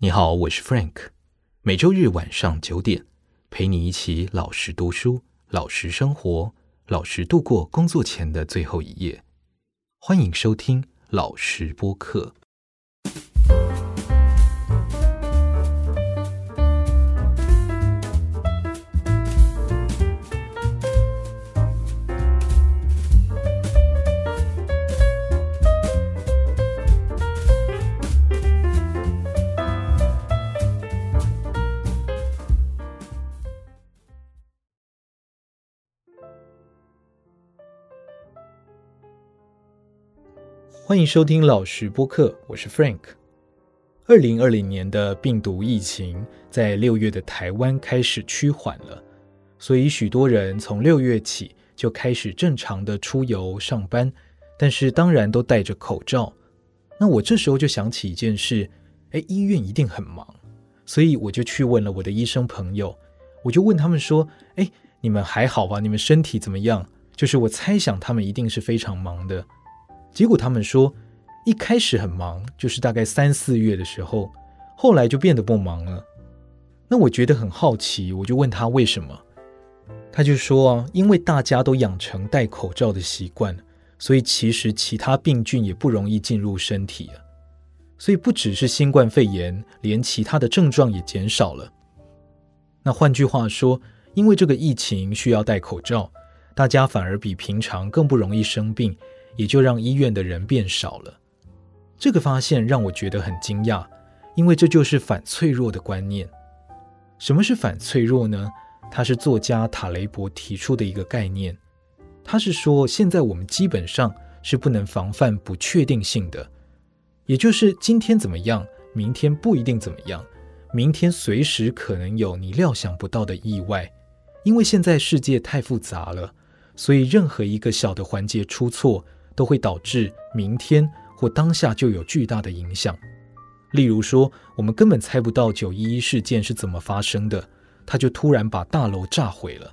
你好，我是 Frank，每周日晚上九点，陪你一起老实读书，老实生活，老实度过工作前的最后一夜。欢迎收听老实播客。欢迎收听老实播客，我是 Frank。二零二零年的病毒疫情在六月的台湾开始趋缓了，所以许多人从六月起就开始正常的出游上班，但是当然都戴着口罩。那我这时候就想起一件事，哎，医院一定很忙，所以我就去问了我的医生朋友，我就问他们说，哎，你们还好吧？你们身体怎么样？就是我猜想他们一定是非常忙的。结果他们说，一开始很忙，就是大概三四月的时候，后来就变得不忙了。那我觉得很好奇，我就问他为什么，他就说啊，因为大家都养成戴口罩的习惯，所以其实其他病菌也不容易进入身体啊。所以不只是新冠肺炎，连其他的症状也减少了。那换句话说，因为这个疫情需要戴口罩，大家反而比平常更不容易生病。也就让医院的人变少了。这个发现让我觉得很惊讶，因为这就是反脆弱的观念。什么是反脆弱呢？它是作家塔雷伯提出的一个概念。他是说，现在我们基本上是不能防范不确定性的，也就是今天怎么样，明天不一定怎么样，明天随时可能有你料想不到的意外。因为现在世界太复杂了，所以任何一个小的环节出错，都会导致明天或当下就有巨大的影响。例如说，我们根本猜不到九一一事件是怎么发生的，它就突然把大楼炸毁了；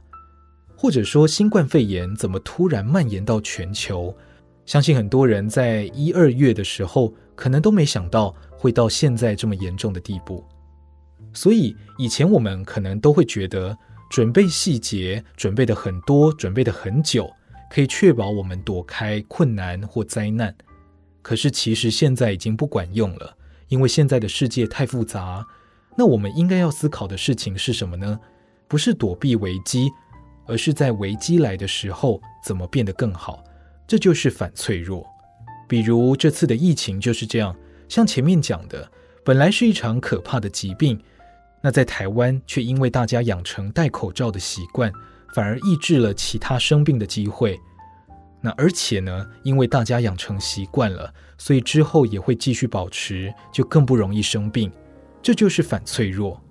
或者说，新冠肺炎怎么突然蔓延到全球？相信很多人在一二月的时候，可能都没想到会到现在这么严重的地步。所以，以前我们可能都会觉得准备细节准备的很多，准备的很久。可以确保我们躲开困难或灾难，可是其实现在已经不管用了，因为现在的世界太复杂。那我们应该要思考的事情是什么呢？不是躲避危机，而是在危机来的时候怎么变得更好。这就是反脆弱。比如这次的疫情就是这样，像前面讲的，本来是一场可怕的疾病，那在台湾却因为大家养成戴口罩的习惯。反而抑制了其他生病的机会。那而且呢，因为大家养成习惯了，所以之后也会继续保持，就更不容易生病。这就是反脆弱。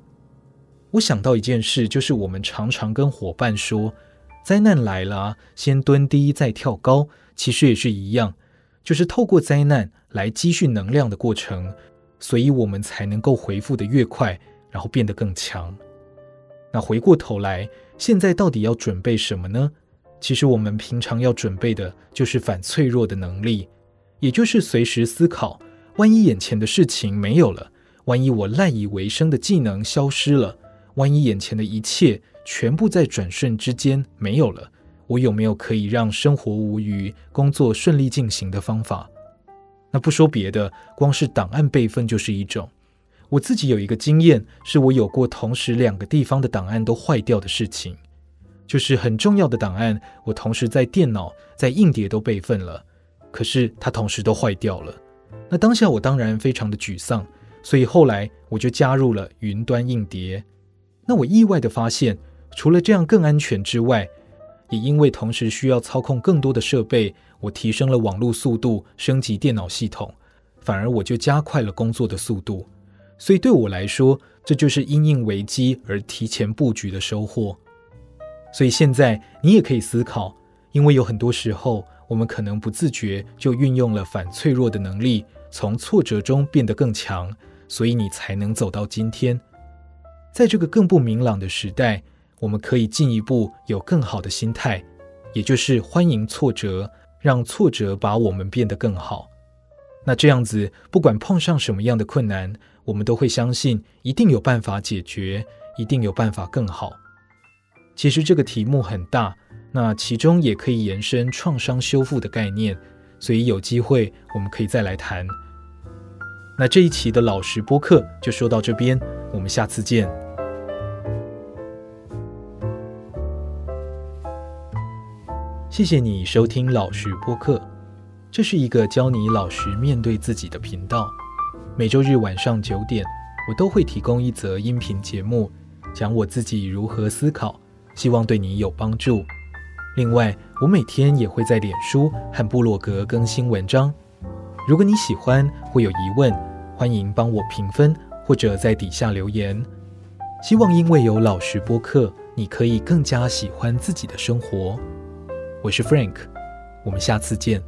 我想到一件事，就是我们常常跟伙伴说，灾难来了，先蹲低再跳高，其实也是一样，就是透过灾难来积蓄能量的过程，所以我们才能够恢复得越快，然后变得更强。那回过头来。现在到底要准备什么呢？其实我们平常要准备的就是反脆弱的能力，也就是随时思考：万一眼前的事情没有了，万一我赖以为生的技能消失了，万一眼前的一切全部在转瞬之间没有了，我有没有可以让生活无虞、工作顺利进行的方法？那不说别的，光是档案备份就是一种。我自己有一个经验，是我有过同时两个地方的档案都坏掉的事情，就是很重要的档案，我同时在电脑、在硬碟都备份了，可是它同时都坏掉了。那当下我当然非常的沮丧，所以后来我就加入了云端硬碟。那我意外的发现，除了这样更安全之外，也因为同时需要操控更多的设备，我提升了网络速度，升级电脑系统，反而我就加快了工作的速度。所以对我来说，这就是因应危机而提前布局的收获。所以现在你也可以思考，因为有很多时候我们可能不自觉就运用了反脆弱的能力，从挫折中变得更强，所以你才能走到今天。在这个更不明朗的时代，我们可以进一步有更好的心态，也就是欢迎挫折，让挫折把我们变得更好。那这样子，不管碰上什么样的困难，我们都会相信一定有办法解决，一定有办法更好。其实这个题目很大，那其中也可以延伸创伤修复的概念，所以有机会我们可以再来谈。那这一期的老实播客就说到这边，我们下次见。谢谢你收听老实播客，这是一个教你老实面对自己的频道。每周日晚上九点，我都会提供一则音频节目，讲我自己如何思考，希望对你有帮助。另外，我每天也会在脸书和部落格更新文章。如果你喜欢或有疑问，欢迎帮我评分或者在底下留言。希望因为有老实播客，你可以更加喜欢自己的生活。我是 Frank，我们下次见。